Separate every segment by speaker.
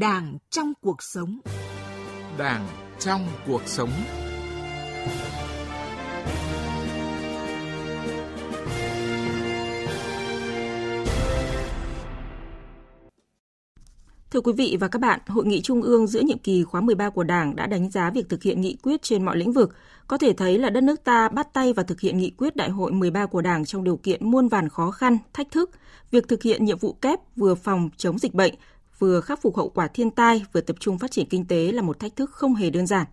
Speaker 1: Đảng trong cuộc sống.
Speaker 2: Đảng trong cuộc sống.
Speaker 3: Thưa quý vị và các bạn, Hội nghị Trung ương giữa nhiệm kỳ khóa 13 của Đảng đã đánh giá việc thực hiện nghị quyết trên mọi lĩnh vực. Có thể thấy là đất nước ta bắt tay và thực hiện nghị quyết đại hội 13 của Đảng trong điều kiện muôn vàn khó khăn, thách thức. Việc thực hiện nhiệm vụ kép vừa phòng chống dịch bệnh, vừa khắc phục hậu quả thiên tai, vừa tập trung phát triển kinh tế là một thách thức không hề đơn giản.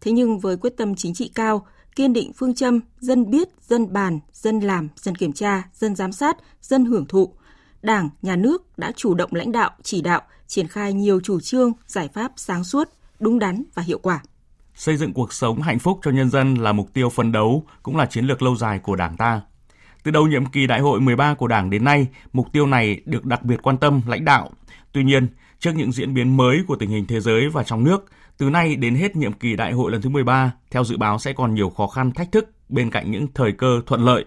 Speaker 3: Thế nhưng với quyết tâm chính trị cao, kiên định phương châm dân biết, dân bàn, dân làm, dân kiểm tra, dân giám sát, dân hưởng thụ, Đảng, Nhà nước đã chủ động lãnh đạo, chỉ đạo, triển khai nhiều chủ trương, giải pháp sáng suốt, đúng đắn và hiệu quả.
Speaker 4: Xây dựng cuộc sống hạnh phúc cho nhân dân là mục tiêu phấn đấu, cũng là chiến lược lâu dài của Đảng ta. Từ đầu nhiệm kỳ đại hội 13 của Đảng đến nay, mục tiêu này được đặc biệt quan tâm lãnh đạo. Tuy nhiên, trước những diễn biến mới của tình hình thế giới và trong nước, từ nay đến hết nhiệm kỳ đại hội lần thứ 13, theo dự báo sẽ còn nhiều khó khăn thách thức bên cạnh những thời cơ thuận lợi.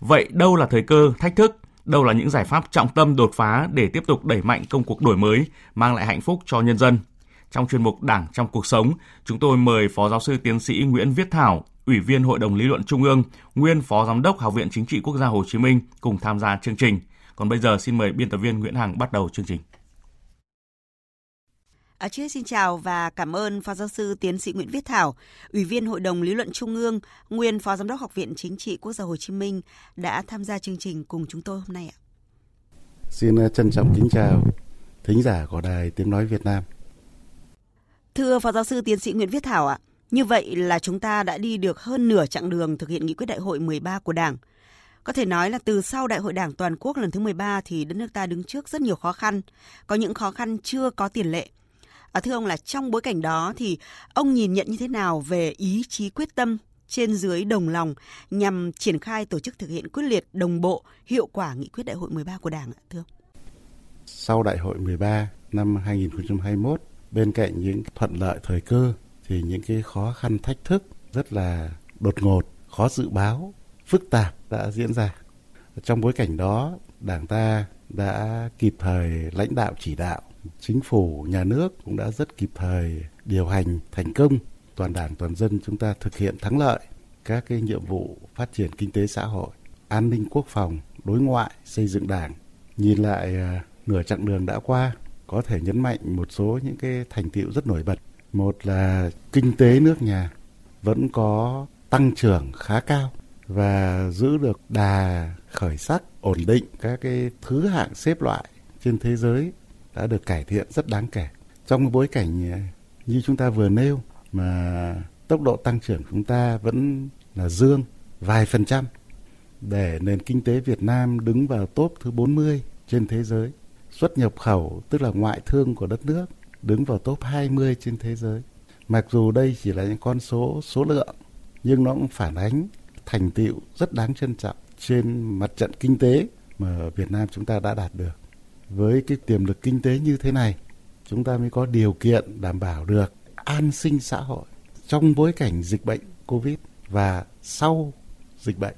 Speaker 4: Vậy đâu là thời cơ, thách thức? đâu là những giải pháp trọng tâm đột phá để tiếp tục đẩy mạnh công cuộc đổi mới, mang lại hạnh phúc cho nhân dân. Trong chuyên mục Đảng trong cuộc sống, chúng tôi mời Phó Giáo sư Tiến sĩ Nguyễn Viết Thảo, Ủy viên Hội đồng Lý luận Trung ương, nguyên Phó Giám đốc Học viện Chính trị Quốc gia Hồ Chí Minh cùng tham gia chương trình. Còn bây giờ xin mời biên tập viên Nguyễn Hằng bắt đầu chương trình.
Speaker 5: À, trước xin chào và cảm ơn Phó Giáo sư Tiến sĩ Nguyễn Viết Thảo, Ủy viên Hội đồng Lý luận Trung ương, nguyên Phó Giám đốc Học viện Chính trị Quốc gia Hồ Chí Minh đã tham gia chương trình cùng chúng tôi hôm nay ạ.
Speaker 6: Xin ờ, trân trọng kính chào thính giả của Đài Tiếng Nói Việt Nam.
Speaker 5: Thưa Phó Giáo sư Tiến sĩ Nguyễn Viết Thảo ạ, như vậy là chúng ta đã đi được hơn nửa chặng đường thực hiện nghị quyết đại hội 13 của Đảng. Có thể nói là từ sau Đại hội Đảng toàn quốc lần thứ 13 thì đất nước ta đứng trước rất nhiều khó khăn, có những khó khăn chưa có tiền lệ À, thưa ông là trong bối cảnh đó thì ông nhìn nhận như thế nào về ý chí quyết tâm trên dưới đồng lòng nhằm triển khai tổ chức thực hiện quyết liệt đồng bộ hiệu quả nghị quyết đại hội 13 của Đảng ạ thưa ông?
Speaker 6: Sau đại hội 13 năm 2021 bên cạnh những thuận lợi thời cơ thì những cái khó khăn thách thức rất là đột ngột, khó dự báo, phức tạp đã diễn ra. Trong bối cảnh đó, Đảng ta đã kịp thời lãnh đạo chỉ đạo chính phủ, nhà nước cũng đã rất kịp thời điều hành thành công toàn đảng toàn dân chúng ta thực hiện thắng lợi các cái nhiệm vụ phát triển kinh tế xã hội, an ninh quốc phòng, đối ngoại, xây dựng đảng. Nhìn lại à, nửa chặng đường đã qua, có thể nhấn mạnh một số những cái thành tiệu rất nổi bật. Một là kinh tế nước nhà vẫn có tăng trưởng khá cao và giữ được đà khởi sắc ổn định các cái thứ hạng xếp loại trên thế giới đã được cải thiện rất đáng kể trong bối cảnh à, như chúng ta vừa nêu mà tốc độ tăng trưởng chúng ta vẫn là dương vài phần trăm để nền kinh tế Việt Nam đứng vào top thứ 40 trên thế giới. Xuất nhập khẩu, tức là ngoại thương của đất nước, đứng vào top 20 trên thế giới. Mặc dù đây chỉ là những con số số lượng, nhưng nó cũng phản ánh thành tựu rất đáng trân trọng trên mặt trận kinh tế mà Việt Nam chúng ta đã đạt được với cái tiềm lực kinh tế như thế này, chúng ta mới có điều kiện đảm bảo được an sinh xã hội trong bối cảnh dịch bệnh covid và sau dịch bệnh.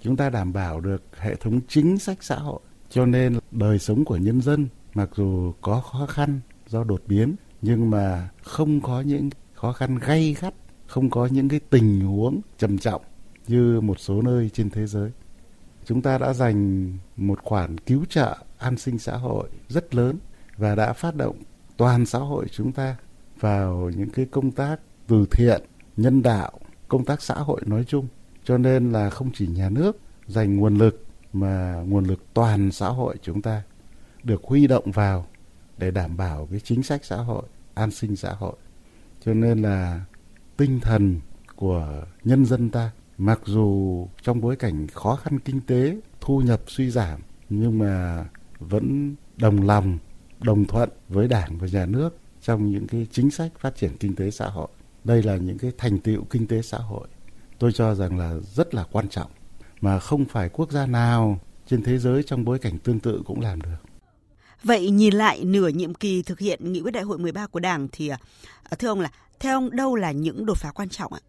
Speaker 6: Chúng ta đảm bảo được hệ thống chính sách xã hội, cho nên đời sống của nhân dân mặc dù có khó khăn do đột biến, nhưng mà không có những khó khăn gay gắt, không có những cái tình huống trầm trọng như một số nơi trên thế giới. Chúng ta đã dành một khoản cứu trợ an sinh xã hội rất lớn và đã phát động toàn xã hội chúng ta vào những cái công tác từ thiện, nhân đạo, công tác xã hội nói chung. Cho nên là không chỉ nhà nước dành nguồn lực mà nguồn lực toàn xã hội chúng ta được huy động vào để đảm bảo cái chính sách xã hội, an sinh xã hội. Cho nên là tinh thần của nhân dân ta mặc dù trong bối cảnh khó khăn kinh tế, thu nhập suy giảm nhưng mà vẫn đồng lòng, đồng thuận với Đảng và nhà nước trong những cái chính sách phát triển kinh tế xã hội. Đây là những cái thành tựu kinh tế xã hội tôi cho rằng là rất là quan trọng mà không phải quốc gia nào trên thế giới trong bối cảnh tương tự cũng làm được.
Speaker 5: Vậy nhìn lại nửa nhiệm kỳ thực hiện nghị quyết đại hội 13 của Đảng thì à, thưa ông là theo ông đâu là những đột phá quan trọng ạ?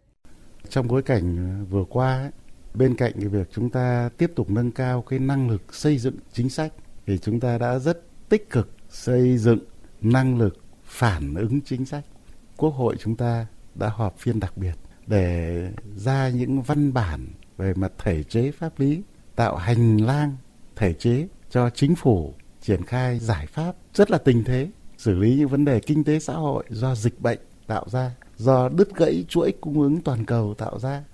Speaker 6: Trong bối cảnh vừa qua bên cạnh cái việc chúng ta tiếp tục nâng cao cái năng lực xây dựng chính sách thì chúng ta đã rất tích cực xây dựng năng lực phản ứng chính sách. Quốc hội chúng ta đã họp phiên đặc biệt để ra những văn bản về mặt thể chế pháp lý, tạo hành lang thể chế cho chính phủ triển khai giải pháp rất là tình thế xử lý những vấn đề kinh tế xã hội do dịch bệnh tạo ra, do đứt gãy chuỗi cung ứng toàn cầu tạo ra,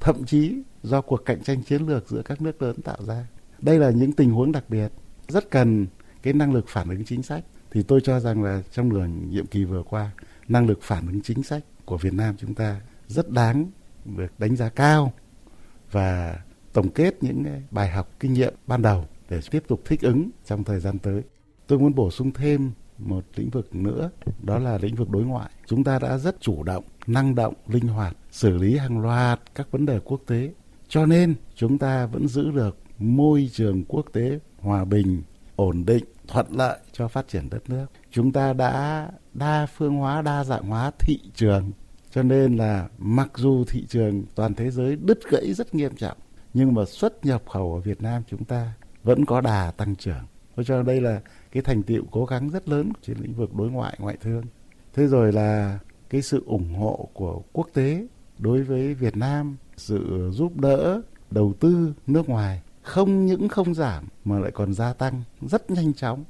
Speaker 6: thậm chí do cuộc cạnh tranh chiến lược giữa các nước lớn tạo ra. Đây là những tình huống đặc biệt rất cần cái năng lực phản ứng chính sách thì tôi cho rằng là trong nửa nhiệm kỳ vừa qua năng lực phản ứng chính sách của Việt Nam chúng ta rất đáng được đánh giá cao và tổng kết những bài học kinh nghiệm ban đầu để tiếp tục thích ứng trong thời gian tới. Tôi muốn bổ sung thêm một lĩnh vực nữa, đó là lĩnh vực đối ngoại. Chúng ta đã rất chủ động, năng động, linh hoạt, xử lý hàng loạt các vấn đề quốc tế. Cho nên chúng ta vẫn giữ được môi trường quốc tế hòa bình, ổn định, thuận lợi cho phát triển đất nước. Chúng ta đã đa phương hóa, đa dạng hóa thị trường. Cho nên là mặc dù thị trường toàn thế giới đứt gãy rất nghiêm trọng, nhưng mà xuất nhập khẩu ở Việt Nam chúng ta vẫn có đà tăng trưởng. Tôi cho đây là cái thành tiệu cố gắng rất lớn trên lĩnh vực đối ngoại ngoại thương. Thế rồi là cái sự ủng hộ của quốc tế đối với Việt Nam, sự giúp đỡ đầu tư nước ngoài không những không giảm mà lại còn gia tăng rất nhanh chóng.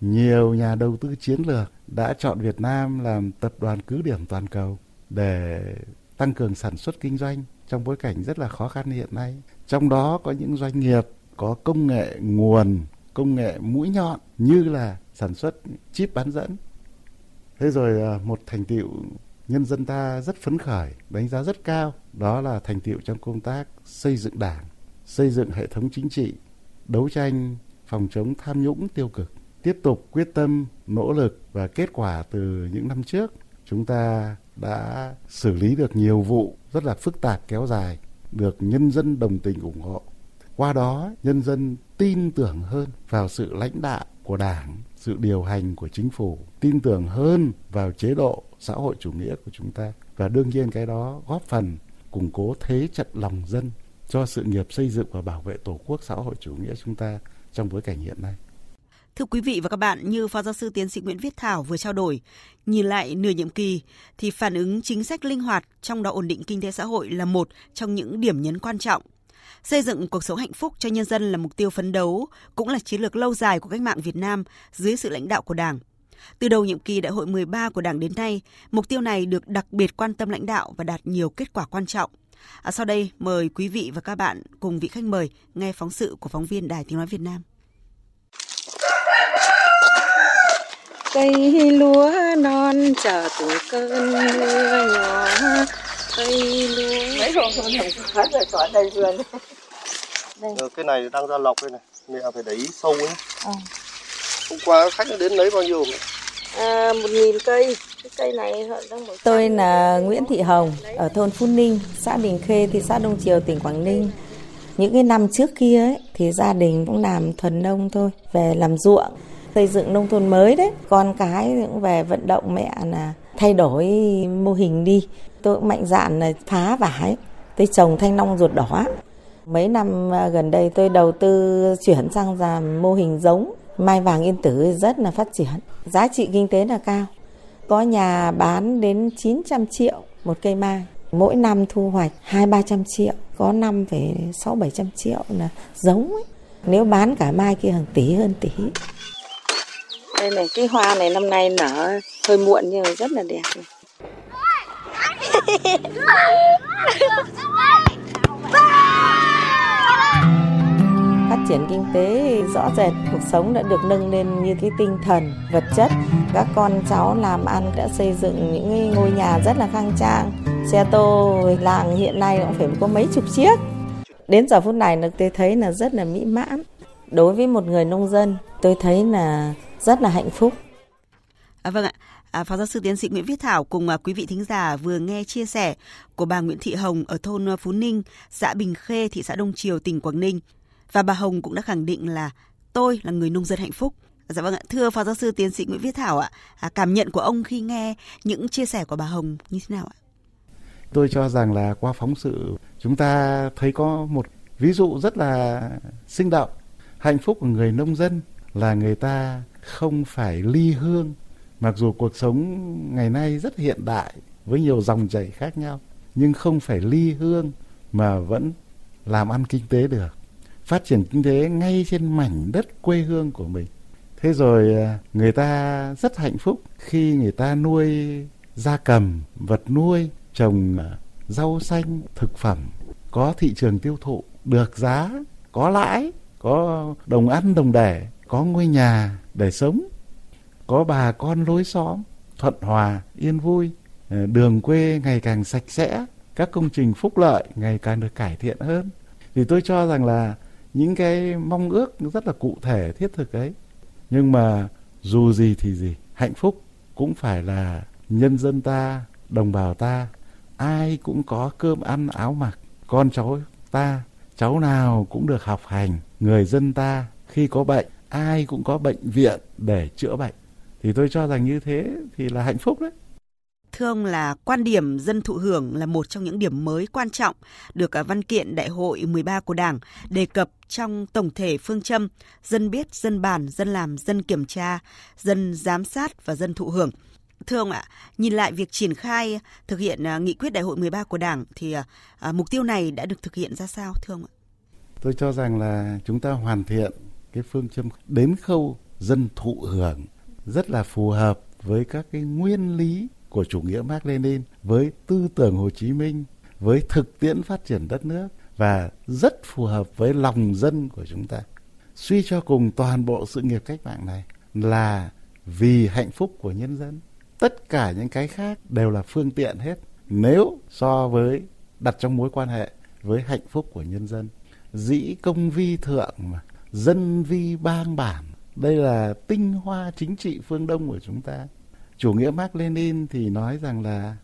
Speaker 6: Nhiều nhà đầu tư chiến lược đã chọn Việt Nam làm tập đoàn cứ điểm toàn cầu để tăng cường sản xuất kinh doanh trong bối cảnh rất là khó khăn hiện nay. Trong đó có những doanh nghiệp có công nghệ nguồn, công nghệ mũi nhọn như là sản xuất chip bán dẫn. Thế rồi à, một thành tiệu nhân dân ta rất phấn khởi, đánh giá rất cao, đó là thành tiệu trong công tác xây dựng đảng, xây dựng hệ thống chính trị, đấu tranh phòng chống tham nhũng tiêu cực, tiếp tục quyết tâm, nỗ lực và kết quả từ những năm trước, chúng ta đã xử lý được nhiều vụ rất là phức tạp kéo dài, được nhân dân đồng tình ủng hộ. Qua đó, nhân dân tin tưởng hơn vào sự lãnh đạo của Đảng, sự điều hành của chính phủ, tin tưởng hơn vào chế độ xã hội chủ nghĩa của chúng ta và đương nhiên cái đó góp phần củng cố thế trận lòng dân cho sự nghiệp xây dựng và bảo vệ Tổ quốc xã hội chủ nghĩa chúng ta trong bối cảnh hiện nay.
Speaker 5: Thưa quý vị và các bạn, như Phó Giáo sư Tiến sĩ Nguyễn Viết Thảo vừa trao đổi, nhìn lại nửa nhiệm kỳ thì phản ứng chính sách linh hoạt trong đó ổn định kinh tế xã hội là một trong những điểm nhấn quan trọng. Xây dựng cuộc sống hạnh phúc cho nhân dân là mục tiêu phấn đấu, cũng là chiến lược lâu dài của cách mạng Việt Nam dưới sự lãnh đạo của Đảng. Từ đầu nhiệm kỳ đại hội 13 của Đảng đến nay, mục tiêu này được đặc biệt quan tâm lãnh đạo và đạt nhiều kết quả quan trọng. À, sau đây, mời quý vị và các bạn cùng vị khách mời nghe phóng sự của phóng viên Đài Tiếng Nói Việt Nam.
Speaker 7: Cây lúa non chờ từ cơn mưa nhỏ cây lúa. Mấy hôm không thằng hết rồi chọn đây vườn.
Speaker 8: Đây. Ờ, cái này đang ra lọc đây này, mẹ phải đẩy sâu ấy. À. Hôm qua khách đến lấy bao nhiêu?
Speaker 7: À, một nghìn cây. Cái cây này đang một
Speaker 9: Tôi là Nguyễn Thị Hồng ở thôn Phú Ninh, xã Bình Khê, thị xã Đông Triều, tỉnh Quảng Ninh. Những cái năm trước kia ấy, thì gia đình cũng làm thuần nông thôi, về làm ruộng, xây dựng nông thôn mới đấy. Con cái cũng về vận động mẹ là thay đổi mô hình đi. Tôi cũng mạnh dạn là phá vải, tôi trồng thanh long ruột đỏ. Mấy năm gần đây tôi đầu tư chuyển sang làm mô hình giống mai vàng yên tử rất là phát triển. Giá trị kinh tế là cao. Có nhà bán đến 900 triệu một cây mai. Mỗi năm thu hoạch 2-300 triệu. Có năm phải 6-700 triệu là giống ấy. Nếu bán cả mai kia hàng tỷ hơn tỷ.
Speaker 7: Đây này, cái hoa này năm nay nở hơi muộn nhưng mà rất là đẹp
Speaker 9: phát triển kinh tế rõ rệt cuộc sống đã được nâng lên như cái tinh thần vật chất. Các con cháu làm ăn đã xây dựng những ngôi nhà rất là khang trang. Xe tô làng hiện nay cũng phải có mấy chục chiếc. Đến giờ phút này là tôi thấy là rất là mỹ mãn. Đối với một người nông dân tôi thấy là rất là hạnh phúc.
Speaker 5: À, vâng ạ. À, Phó giáo sư tiến sĩ Nguyễn Viết Thảo cùng à, quý vị thính giả vừa nghe chia sẻ của bà Nguyễn Thị Hồng ở thôn à, Phú Ninh, xã Bình Khê, thị xã Đông Triều, tỉnh Quảng Ninh. Và bà Hồng cũng đã khẳng định là tôi là người nông dân hạnh phúc. Dạ vâng ạ, thưa Phó giáo sư tiến sĩ Nguyễn Viết Thảo ạ, à, cảm nhận của ông khi nghe những chia sẻ của bà Hồng như thế nào ạ?
Speaker 6: Tôi cho rằng là qua phóng sự chúng ta thấy có một ví dụ rất là sinh động. Hạnh phúc của người nông dân là người ta không phải ly hương mặc dù cuộc sống ngày nay rất hiện đại với nhiều dòng chảy khác nhau nhưng không phải ly hương mà vẫn làm ăn kinh tế được phát triển kinh tế ngay trên mảnh đất quê hương của mình. Thế rồi à, người ta rất hạnh phúc khi người ta nuôi gia cầm, vật nuôi, trồng à, rau xanh, thực phẩm, có thị trường tiêu thụ được giá, có lãi, có đồng ăn đồng đẻ, có ngôi nhà để sống, có bà con lối xóm thuận hòa, yên vui à, đường quê ngày càng sạch sẽ, các công trình phúc lợi ngày càng được cải thiện hơn. Thì tôi cho rằng là những cái mong ước rất là cụ thể, thiết thực ấy. Nhưng mà dù gì thì gì, hạnh phúc cũng phải là nhân dân ta, đồng bào ta. Ai cũng có cơm ăn áo mặc, con cháu ta, cháu nào cũng được học hành, người dân ta khi có bệnh, ai cũng có bệnh viện để chữa bệnh. Thì tôi cho rằng như thế thì là hạnh phúc đấy.
Speaker 5: Thưa ông là quan điểm dân thụ hưởng là một trong những điểm mới quan trọng được à, văn kiện Đại hội 13 của Đảng đề cập trong tổng thể phương châm dân biết, dân bàn, dân làm, dân kiểm tra, dân giám sát và dân thụ hưởng. Thưa ông ạ, nhìn lại việc triển khai thực hiện à, nghị quyết Đại hội 13 của Đảng thì à, à, mục tiêu này đã được thực hiện ra sao thưa ông ạ?
Speaker 6: Tôi cho rằng là chúng ta hoàn thiện cái phương châm đến khâu dân thụ hưởng rất là phù hợp với các cái nguyên lý của chủ nghĩa Mark Lenin với tư tưởng Hồ Chí Minh với thực tiễn phát triển đất nước và rất phù hợp với lòng dân của chúng ta. Suy cho cùng toàn bộ sự nghiệp cách mạng này là vì hạnh phúc của nhân dân. Tất cả những cái khác đều là phương tiện hết. Nếu so với đặt trong mối quan hệ với hạnh phúc của nhân dân. Dĩ công vi thượng mà, dân vi bang bản. Đây là tinh hoa chính trị phương Đông của chúng ta chủ nghĩa Mark Lenin thì nói rằng là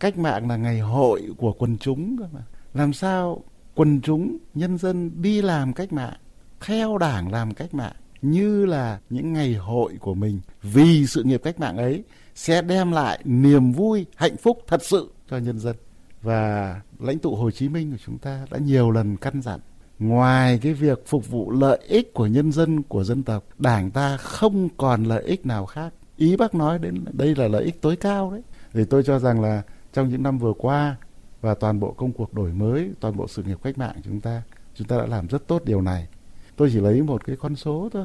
Speaker 6: cách mạng là ngày hội của quần chúng cơ mà. Làm sao quần chúng, nhân dân đi làm cách mạng, theo đảng làm cách mạng, như là những ngày hội của mình. Vì sự nghiệp cách mạng ấy sẽ đem lại niềm vui, hạnh phúc thật sự cho nhân dân. Và lãnh tụ Hồ Chí Minh của chúng ta đã nhiều lần căn dặn, ngoài cái việc phục vụ lợi ích của nhân dân, của dân tộc, đảng ta không còn lợi ích nào khác ý bác nói đến đây là lợi ích tối cao đấy. Thì tôi cho rằng là trong những năm vừa qua và toàn bộ công cuộc đổi mới, toàn bộ sự nghiệp cách mạng chúng ta chúng ta đã làm rất tốt điều này. Tôi chỉ lấy một cái con số thôi.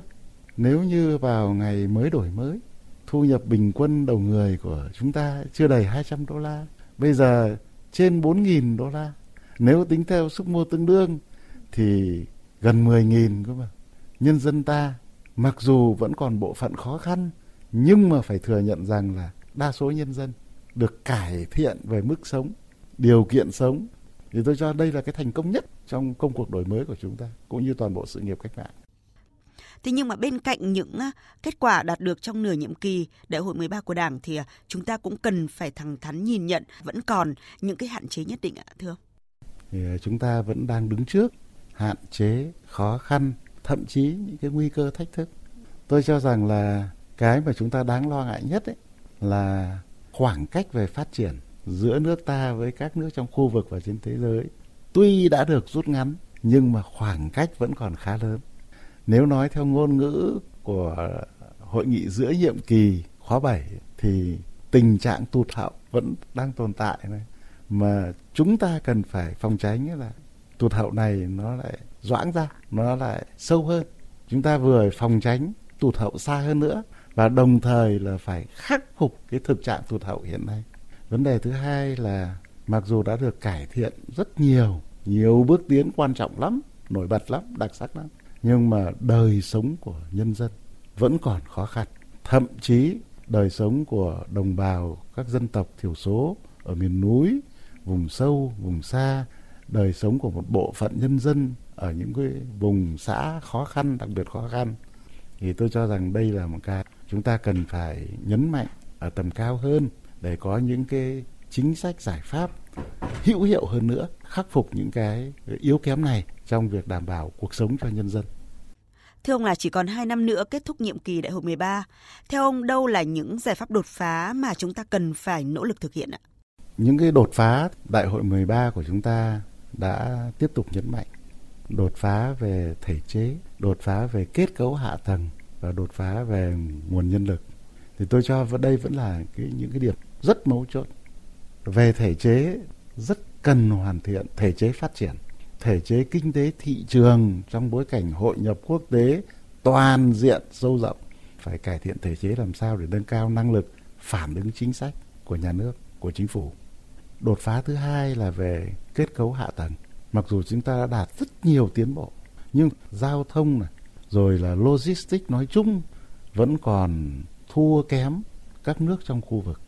Speaker 6: Nếu như vào ngày mới đổi mới, thu nhập bình quân đầu người của chúng ta chưa đầy 200 đô la, bây giờ trên 4.000 đô la. Nếu tính theo sức mua tương đương thì gần 10.000 cơ mà. Nhân dân ta mặc dù vẫn còn bộ phận khó khăn nhưng mà phải thừa nhận rằng là đa số nhân dân được cải thiện về mức sống điều kiện sống thì tôi cho đây là cái thành công nhất trong công cuộc đổi mới của chúng ta cũng như toàn bộ sự nghiệp cách mạng.
Speaker 5: Thế nhưng mà bên cạnh những kết quả đạt được trong nửa nhiệm kỳ Đại hội 13 của Đảng thì à, chúng ta cũng cần phải thẳng thắn nhìn nhận vẫn còn những cái hạn chế nhất định ạ thưa ông?
Speaker 6: Thì à, chúng ta vẫn đang đứng trước hạn chế, khó khăn, thậm chí những cái nguy cơ thách thức. Tôi cho rằng là cái mà chúng ta đáng lo ngại nhất ấy là khoảng cách về phát triển giữa nước ta với các nước trong khu vực và trên thế giới. Tuy đã được rút ngắn, nhưng mà khoảng cách vẫn còn khá lớn. Nếu nói theo ngôn ngữ của hội nghị giữa nhiệm kỳ khóa 7 thì tình trạng tụt hậu vẫn đang tồn tại này. Mà chúng ta cần phải phòng tránh là tụt hậu này nó lại doãn ra, nó lại sâu hơn. Chúng ta vừa phòng tránh tụt hậu xa hơn nữa và đồng thời là phải khắc phục cái thực trạng tụt hậu hiện nay. Vấn đề thứ hai là mặc dù đã được cải thiện rất nhiều, nhiều bước tiến quan trọng lắm, nổi bật lắm, đặc sắc lắm, nhưng mà đời sống của nhân dân vẫn còn khó khăn. Thậm chí đời sống của đồng bào các dân tộc thiểu số ở miền núi, vùng sâu, vùng xa, đời sống của một bộ phận nhân dân ở những cái vùng xã khó khăn, đặc biệt khó khăn thì tôi cho rằng đây là một cái chúng ta cần phải nhấn mạnh ở tầm cao hơn để có những cái chính sách giải pháp hữu hiệu hơn nữa khắc phục những cái yếu kém này trong việc đảm bảo cuộc sống cho nhân dân.
Speaker 5: Thưa ông là chỉ còn 2 năm nữa kết thúc nhiệm kỳ đại hội 13. Theo ông đâu là những giải pháp đột phá mà chúng ta cần phải nỗ lực thực hiện ạ?
Speaker 6: Những cái đột phá đại hội 13 của chúng ta đã tiếp tục nhấn mạnh. Đột phá về thể chế, đột phá về kết cấu hạ tầng, và đột phá về nguồn nhân lực. Thì tôi cho đây vẫn là cái, những cái điểm rất mấu chốt. Về thể chế rất cần hoàn thiện, thể chế phát triển, thể chế kinh tế thị trường trong bối cảnh hội nhập quốc tế toàn diện sâu rộng, phải cải thiện thể chế làm sao để nâng cao năng lực phản ứng chính sách của nhà nước, của chính phủ. Đột phá thứ hai là về kết cấu hạ tầng. Mặc dù chúng ta đã đạt rất nhiều tiến bộ, nhưng giao thông này rồi là logistics nói chung vẫn còn thua kém các nước trong khu vực.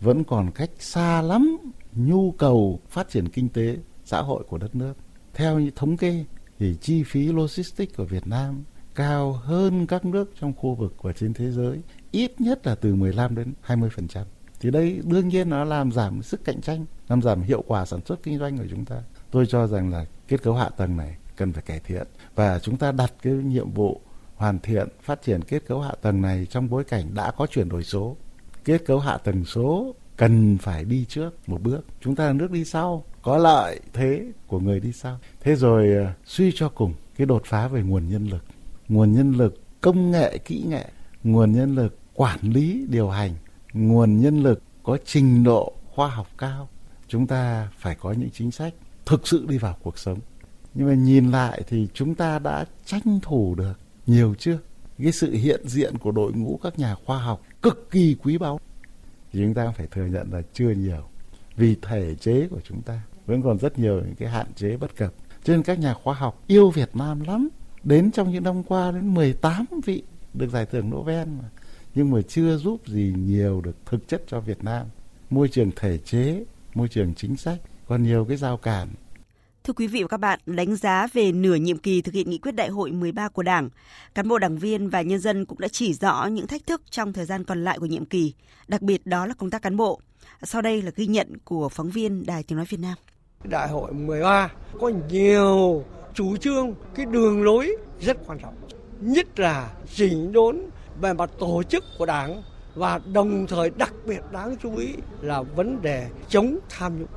Speaker 6: Vẫn còn cách xa lắm nhu cầu phát triển kinh tế xã hội của đất nước. Theo những thống kê thì chi phí logistics của Việt Nam cao hơn các nước trong khu vực và trên thế giới, ít nhất là từ 15 đến 20 phần trăm. Thì đây đương nhiên nó làm giảm sức cạnh tranh, làm giảm hiệu quả sản xuất kinh doanh của chúng ta. Tôi cho rằng là kết cấu hạ tầng này cần phải cải thiện. Và chúng ta đặt cái nhiệm vụ hoàn thiện, phát triển kết cấu hạ tầng này trong bối cảnh đã có chuyển đổi số. Kết cấu hạ tầng số cần phải đi trước một bước. Chúng ta là nước đi sau, có lợi thế của người đi sau. Thế rồi à, suy cho cùng, cái đột phá về nguồn nhân lực. Nguồn nhân lực, công nghệ, kỹ nghệ. Nguồn nhân lực, quản lý, điều hành. Nguồn nhân lực có trình độ khoa học cao. Chúng ta phải có những chính sách thực sự đi vào cuộc sống nhưng mà nhìn lại thì chúng ta đã tranh thủ được nhiều chưa? Cái sự hiện diện của đội ngũ các nhà khoa học cực kỳ quý báu. Thì chúng ta phải thừa nhận là chưa nhiều, vì thể chế của chúng ta vẫn còn rất nhiều những cái hạn chế bất cập. Cho nên các nhà khoa học yêu Việt Nam lắm. Đến trong những năm qua đến 18 vị được giải thưởng Nobel mà. Nhưng mà chưa giúp gì nhiều được thực chất cho Việt Nam. Môi trường thể chế, môi trường chính sách, còn nhiều cái giao cản
Speaker 5: Thưa quý vị và các bạn, đánh giá về nửa nhiệm kỳ thực hiện nghị quyết đại hội 13 của Đảng, cán bộ đảng viên và nhân dân cũng đã chỉ rõ những thách thức trong thời gian còn lại của nhiệm kỳ, đặc biệt đó là công tác cán bộ. Sau đây là ghi nhận của phóng viên Đài Tiếng Nói Việt Nam.
Speaker 10: Đại hội 13 có nhiều chủ trương, cái đường lối rất quan trọng. Nhất là chỉnh đốn về mặt tổ chức của đảng và đồng thời đặc biệt đáng chú ý là vấn đề chống tham nhũng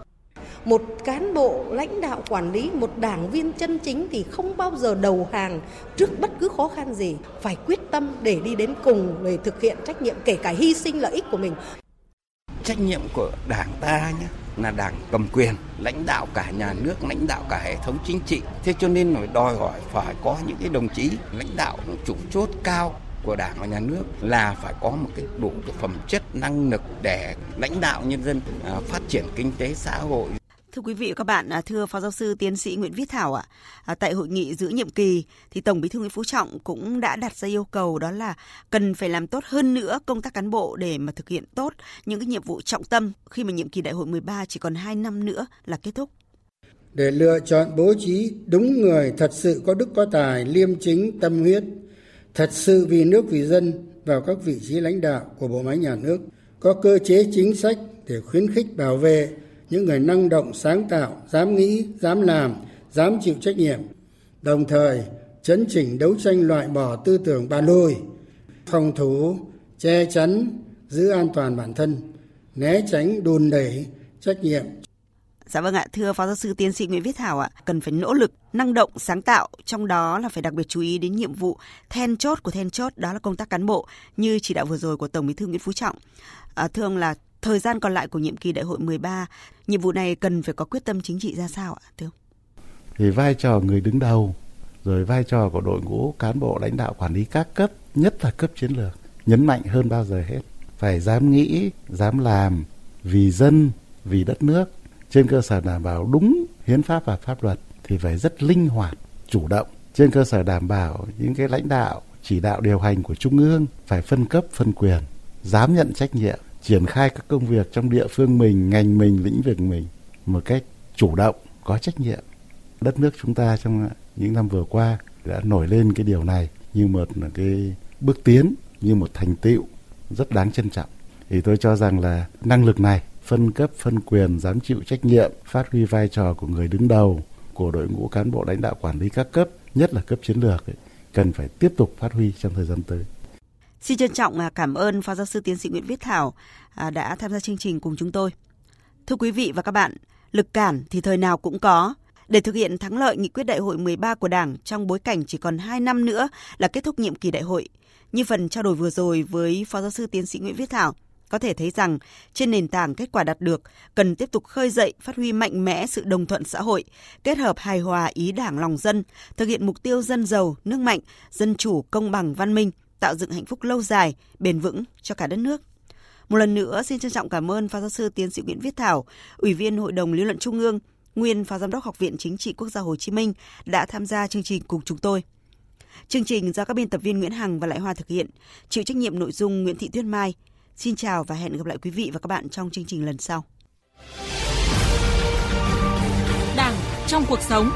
Speaker 11: một cán bộ lãnh đạo quản lý, một đảng viên chân chính thì không bao giờ đầu hàng trước bất cứ khó khăn gì. Phải quyết tâm để đi đến cùng, để thực hiện trách nhiệm, kể cả hy sinh lợi ích của mình.
Speaker 12: Trách nhiệm của đảng ta nhé, là đảng cầm quyền, lãnh đạo cả nhà nước, lãnh đạo cả hệ thống chính trị. Thế cho nên phải đòi hỏi phải có những cái đồng chí lãnh đạo chủ chốt cao của đảng và nhà nước là phải có một cái đủ cái phẩm chất, năng lực để lãnh đạo nhân dân à, phát triển kinh tế xã hội.
Speaker 5: Thưa quý vị và các bạn, à, thưa Phó Giáo sư Tiến sĩ Nguyễn Viết Thảo ạ, à, tại hội nghị giữa nhiệm kỳ thì Tổng Bí thư Nguyễn Phú Trọng cũng đã đặt ra yêu cầu đó là cần phải làm tốt hơn nữa công tác cán bộ để mà thực hiện tốt những cái nhiệm vụ trọng tâm khi mà nhiệm kỳ đại hội 13 chỉ còn 2 năm nữa là kết thúc.
Speaker 13: Để lựa chọn bố trí đúng người thật sự có đức có tài, liêm chính, tâm huyết, thật sự vì nước vì dân vào các vị trí lãnh đạo của bộ máy nhà nước, có cơ chế chính sách để khuyến khích bảo vệ những người năng động sáng tạo dám nghĩ dám làm dám chịu trách nhiệm đồng thời chấn chỉnh đấu tranh loại bỏ tư tưởng bàn lùi phòng thủ che chắn giữ an toàn bản thân né tránh đùn đẩy trách nhiệm
Speaker 5: Dạ vâng ạ, thưa Phó Giáo sư Tiến sĩ Nguyễn Viết Thảo ạ, cần phải nỗ lực, năng động, sáng tạo, trong đó là phải đặc biệt chú ý đến nhiệm vụ then chốt của then chốt, đó là công tác cán bộ, như chỉ đạo vừa rồi của Tổng Bí thư Nguyễn Phú Trọng. À, thưa ông là thời gian còn lại của nhiệm kỳ đại hội 13, nhiệm vụ này cần phải có quyết tâm chính trị ra sao ạ, thưa ông?
Speaker 6: Thì vai trò người đứng đầu, rồi vai trò của đội ngũ cán bộ lãnh đạo quản lý các cấp, nhất là cấp chiến lược, nhấn mạnh hơn bao giờ hết. Phải dám nghĩ, dám làm vì dân, vì đất nước, trên cơ sở đảm bảo đúng hiến pháp và pháp luật thì phải rất linh hoạt, chủ động trên cơ sở đảm bảo những cái lãnh đạo chỉ đạo điều hành của trung ương phải phân cấp phân quyền dám nhận trách nhiệm triển khai các công việc trong địa phương mình ngành mình lĩnh vực mình một cách chủ động có trách nhiệm. Đất nước chúng ta trong những năm vừa qua đã nổi lên cái điều này như một cái bước tiến như một thành tựu rất đáng trân trọng. Thì tôi cho rằng là năng lực này phân cấp phân quyền dám chịu trách nhiệm phát huy vai trò của người đứng đầu của đội ngũ cán bộ lãnh đạo quản lý các cấp nhất là cấp chiến lược ấy, cần phải tiếp tục phát huy trong thời gian tới.
Speaker 5: Xin trân trọng à, cảm ơn Phó Giáo sư Tiến sĩ Nguyễn Viết Thảo à, đã tham gia chương trình cùng chúng tôi. Thưa quý vị và các bạn, lực cản thì thời nào cũng có. Để thực hiện thắng lợi nghị quyết đại hội 13 của Đảng trong bối cảnh chỉ còn 2 năm nữa là kết thúc nhiệm kỳ đại hội, Như phần trao đổi vừa rồi với Phó Giáo sư Tiến sĩ Nguyễn Viết Thảo, có thể thấy rằng trên nền tảng kết quả đạt được cần tiếp tục khơi dậy phát huy mạnh mẽ sự đồng thuận xã hội kết hợp hài hòa ý đảng lòng dân thực hiện mục tiêu dân giàu nước mạnh dân chủ công bằng văn minh tạo dựng hạnh phúc lâu dài bền vững cho cả đất nước một lần nữa xin trân trọng cảm ơn phó giáo sư tiến sĩ Nguyễn Viết Thảo ủy viên hội đồng lý luận trung ương nguyên phó giám đốc học viện chính trị quốc gia Hồ Chí Minh đã tham gia chương trình cùng chúng tôi Chương trình do các biên tập viên Nguyễn Hằng và Lại Hoa thực hiện, chịu trách nhiệm nội dung Nguyễn Thị Tuyết Mai. Xin chào và hẹn gặp lại quý vị và các bạn trong chương trình lần sau.
Speaker 1: Đảng trong cuộc sống